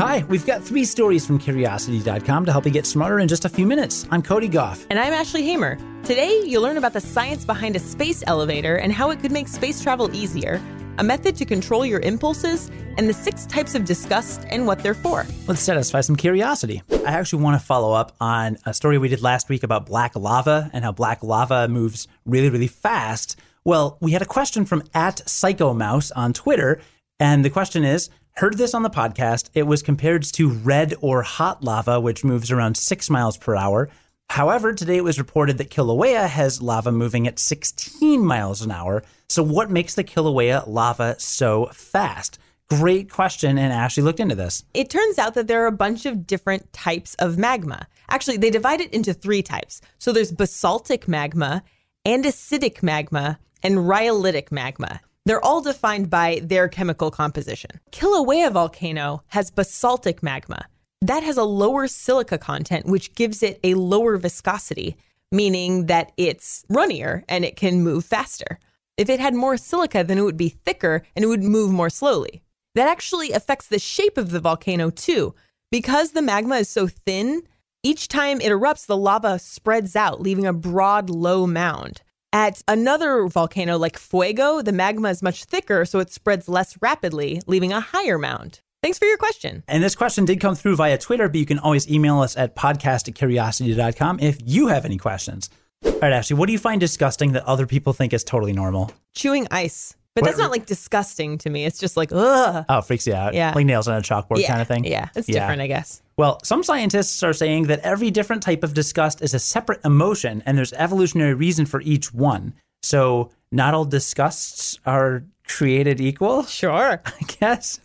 Hi, we've got three stories from Curiosity.com to help you get smarter in just a few minutes. I'm Cody Gough. And I'm Ashley Hamer. Today, you'll learn about the science behind a space elevator and how it could make space travel easier, a method to control your impulses, and the six types of disgust and what they're for. Let's satisfy some curiosity. I actually want to follow up on a story we did last week about black lava and how black lava moves really, really fast. Well, we had a question from at Psychomouse on Twitter, and the question is Heard this on the podcast. It was compared to red or hot lava, which moves around six miles per hour. However, today it was reported that Kilauea has lava moving at 16 miles an hour. So, what makes the Kilauea lava so fast? Great question, and Ashley looked into this. It turns out that there are a bunch of different types of magma. Actually, they divide it into three types. So, there's basaltic magma, and acidic magma, and rhyolitic magma. They're all defined by their chemical composition. Kilauea volcano has basaltic magma. That has a lower silica content, which gives it a lower viscosity, meaning that it's runnier and it can move faster. If it had more silica, then it would be thicker and it would move more slowly. That actually affects the shape of the volcano too. Because the magma is so thin, each time it erupts, the lava spreads out, leaving a broad, low mound. At another volcano like Fuego, the magma is much thicker, so it spreads less rapidly, leaving a higher mound. Thanks for your question. And this question did come through via Twitter, but you can always email us at podcast at curiosity.com if you have any questions. All right, Ashley, what do you find disgusting that other people think is totally normal? Chewing ice. But that's not like disgusting to me. It's just like, ugh. Oh, freaks you out. Yeah. Like nails on a chalkboard yeah. kind of thing. Yeah, it's different, I guess. Well, some scientists are saying that every different type of disgust is a separate emotion and there's evolutionary reason for each one. So not all disgusts are created equal. Sure. I guess.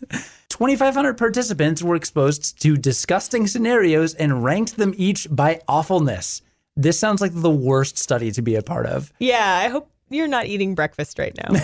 2,500 participants were exposed to disgusting scenarios and ranked them each by awfulness. This sounds like the worst study to be a part of. Yeah, I hope you're not eating breakfast right now.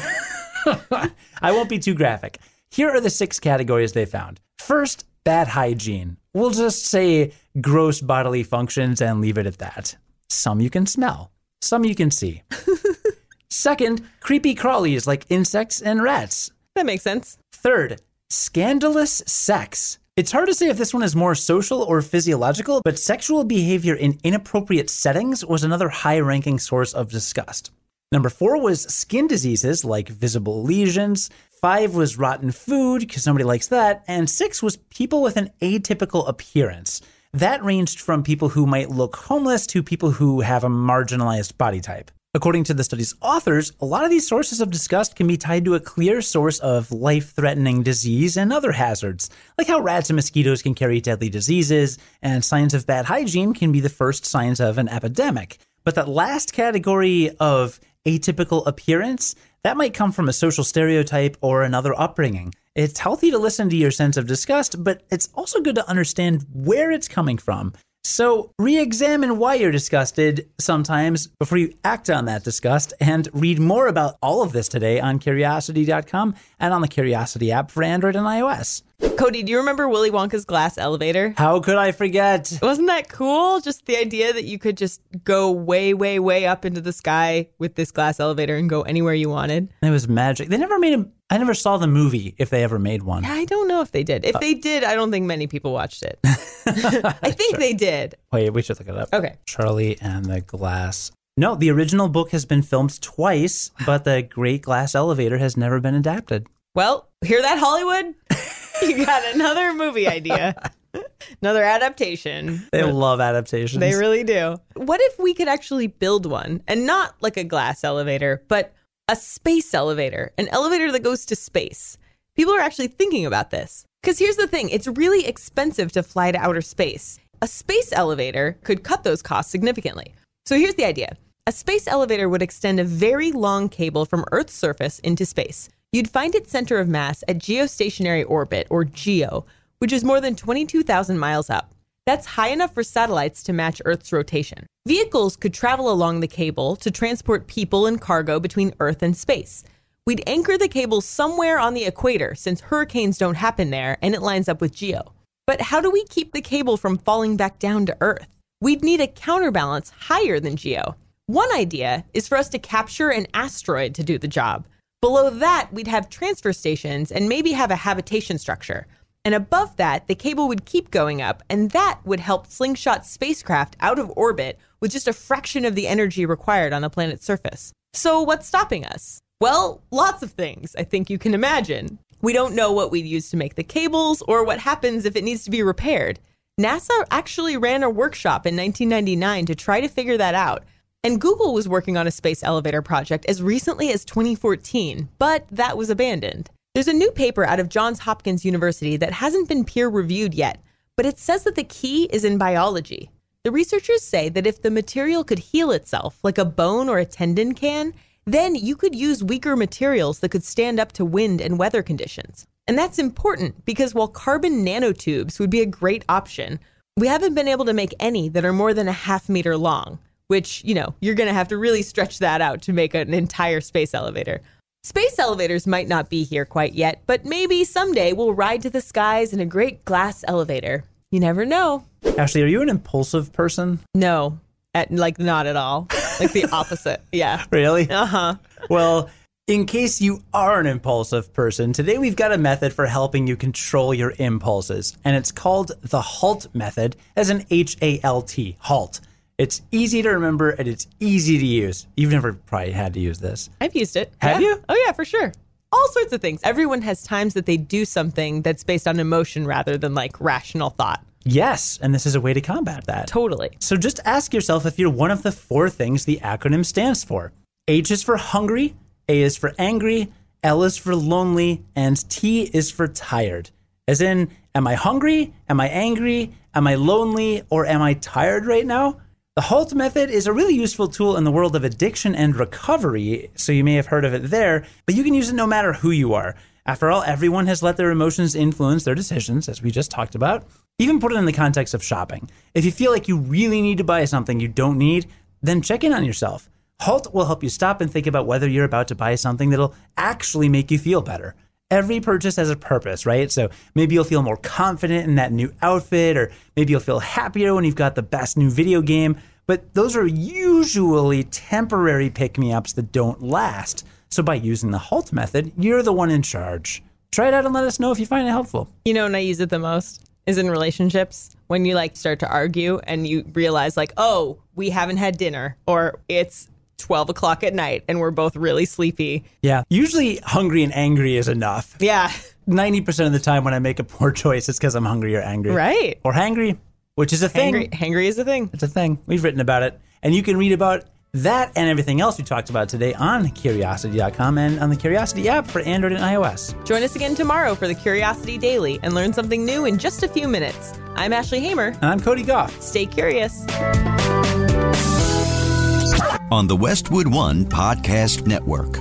I won't be too graphic. Here are the six categories they found. First, bad hygiene. We'll just say gross bodily functions and leave it at that. Some you can smell, some you can see. Second, creepy crawlies like insects and rats. that makes sense. Third, scandalous sex. It's hard to say if this one is more social or physiological, but sexual behavior in inappropriate settings was another high ranking source of disgust. Number four was skin diseases like visible lesions. Five was rotten food, because nobody likes that. And six was people with an atypical appearance. That ranged from people who might look homeless to people who have a marginalized body type. According to the study's authors, a lot of these sources of disgust can be tied to a clear source of life threatening disease and other hazards, like how rats and mosquitoes can carry deadly diseases, and signs of bad hygiene can be the first signs of an epidemic. But that last category of atypical appearance, that might come from a social stereotype or another upbringing. It's healthy to listen to your sense of disgust, but it's also good to understand where it's coming from. So, re examine why you're disgusted sometimes before you act on that disgust, and read more about all of this today on curiosity.com and on the Curiosity app for Android and iOS. Cody, do you remember Willy Wonka's glass elevator? How could I forget? Wasn't that cool? Just the idea that you could just go way, way, way up into the sky with this glass elevator and go anywhere you wanted. It was magic. They never made a. I never saw the movie if they ever made one. I don't know if they did. If uh, they did, I don't think many people watched it. I think they did. Wait, we should look it up. Okay. Charlie and the Glass. No, the original book has been filmed twice, but the Great Glass Elevator has never been adapted. Well, hear that, Hollywood? you got another movie idea, another adaptation. They love adaptations. They really do. What if we could actually build one and not like a glass elevator, but a space elevator, an elevator that goes to space? People are actually thinking about this. Because here's the thing it's really expensive to fly to outer space. A space elevator could cut those costs significantly. So here's the idea a space elevator would extend a very long cable from Earth's surface into space. You'd find its center of mass at geostationary orbit, or GEO, which is more than 22,000 miles up. That's high enough for satellites to match Earth's rotation. Vehicles could travel along the cable to transport people and cargo between Earth and space. We'd anchor the cable somewhere on the equator since hurricanes don't happen there and it lines up with GEO. But how do we keep the cable from falling back down to Earth? We'd need a counterbalance higher than GEO. One idea is for us to capture an asteroid to do the job. Below that, we'd have transfer stations and maybe have a habitation structure. And above that, the cable would keep going up, and that would help slingshot spacecraft out of orbit with just a fraction of the energy required on the planet's surface. So, what's stopping us? Well, lots of things, I think you can imagine. We don't know what we'd use to make the cables or what happens if it needs to be repaired. NASA actually ran a workshop in 1999 to try to figure that out. And Google was working on a space elevator project as recently as 2014, but that was abandoned. There's a new paper out of Johns Hopkins University that hasn't been peer reviewed yet, but it says that the key is in biology. The researchers say that if the material could heal itself, like a bone or a tendon can, then you could use weaker materials that could stand up to wind and weather conditions. And that's important because while carbon nanotubes would be a great option, we haven't been able to make any that are more than a half meter long, which, you know, you're going to have to really stretch that out to make an entire space elevator. Space elevators might not be here quite yet, but maybe someday we'll ride to the skies in a great glass elevator. You never know. Ashley, are you an impulsive person? No, at, like not at all. Like the opposite. Yeah. Really? Uh huh. Well, in case you are an impulsive person, today we've got a method for helping you control your impulses, and it's called the HALT method, as an H A L T, HALT. It's easy to remember and it's easy to use. You've never probably had to use this. I've used it. Have Yeah. you? Oh, yeah, for sure. All sorts of things. Everyone has times that they do something that's based on emotion rather than like rational thought. Yes, and this is a way to combat that. Totally. So just ask yourself if you're one of the four things the acronym stands for. H is for hungry, A is for angry, L is for lonely, and T is for tired. As in, am I hungry? Am I angry? Am I lonely? Or am I tired right now? The HALT method is a really useful tool in the world of addiction and recovery, so you may have heard of it there, but you can use it no matter who you are. After all, everyone has let their emotions influence their decisions, as we just talked about. Even put it in the context of shopping. If you feel like you really need to buy something you don't need, then check in on yourself. HALT will help you stop and think about whether you're about to buy something that'll actually make you feel better. Every purchase has a purpose, right? So maybe you'll feel more confident in that new outfit, or maybe you'll feel happier when you've got the best new video game. But those are usually temporary pick me ups that don't last. So by using the HALT method, you're the one in charge. Try it out and let us know if you find it helpful. You know when I use it the most is in relationships when you like start to argue and you realize like, oh, we haven't had dinner or it's 12 o'clock at night and we're both really sleepy. Yeah. Usually hungry and angry is enough. Yeah. 90% of the time when I make a poor choice, it's because I'm hungry or angry. Right. Or hangry, which is a thing. Hangry, hangry is a thing. It's a thing. We've written about it. And you can read about that and everything else we talked about today on curiosity.com and on the Curiosity app for Android and iOS. Join us again tomorrow for the Curiosity Daily and learn something new in just a few minutes. I'm Ashley Hamer. And I'm Cody Gough. Stay curious. on the Westwood One Podcast Network.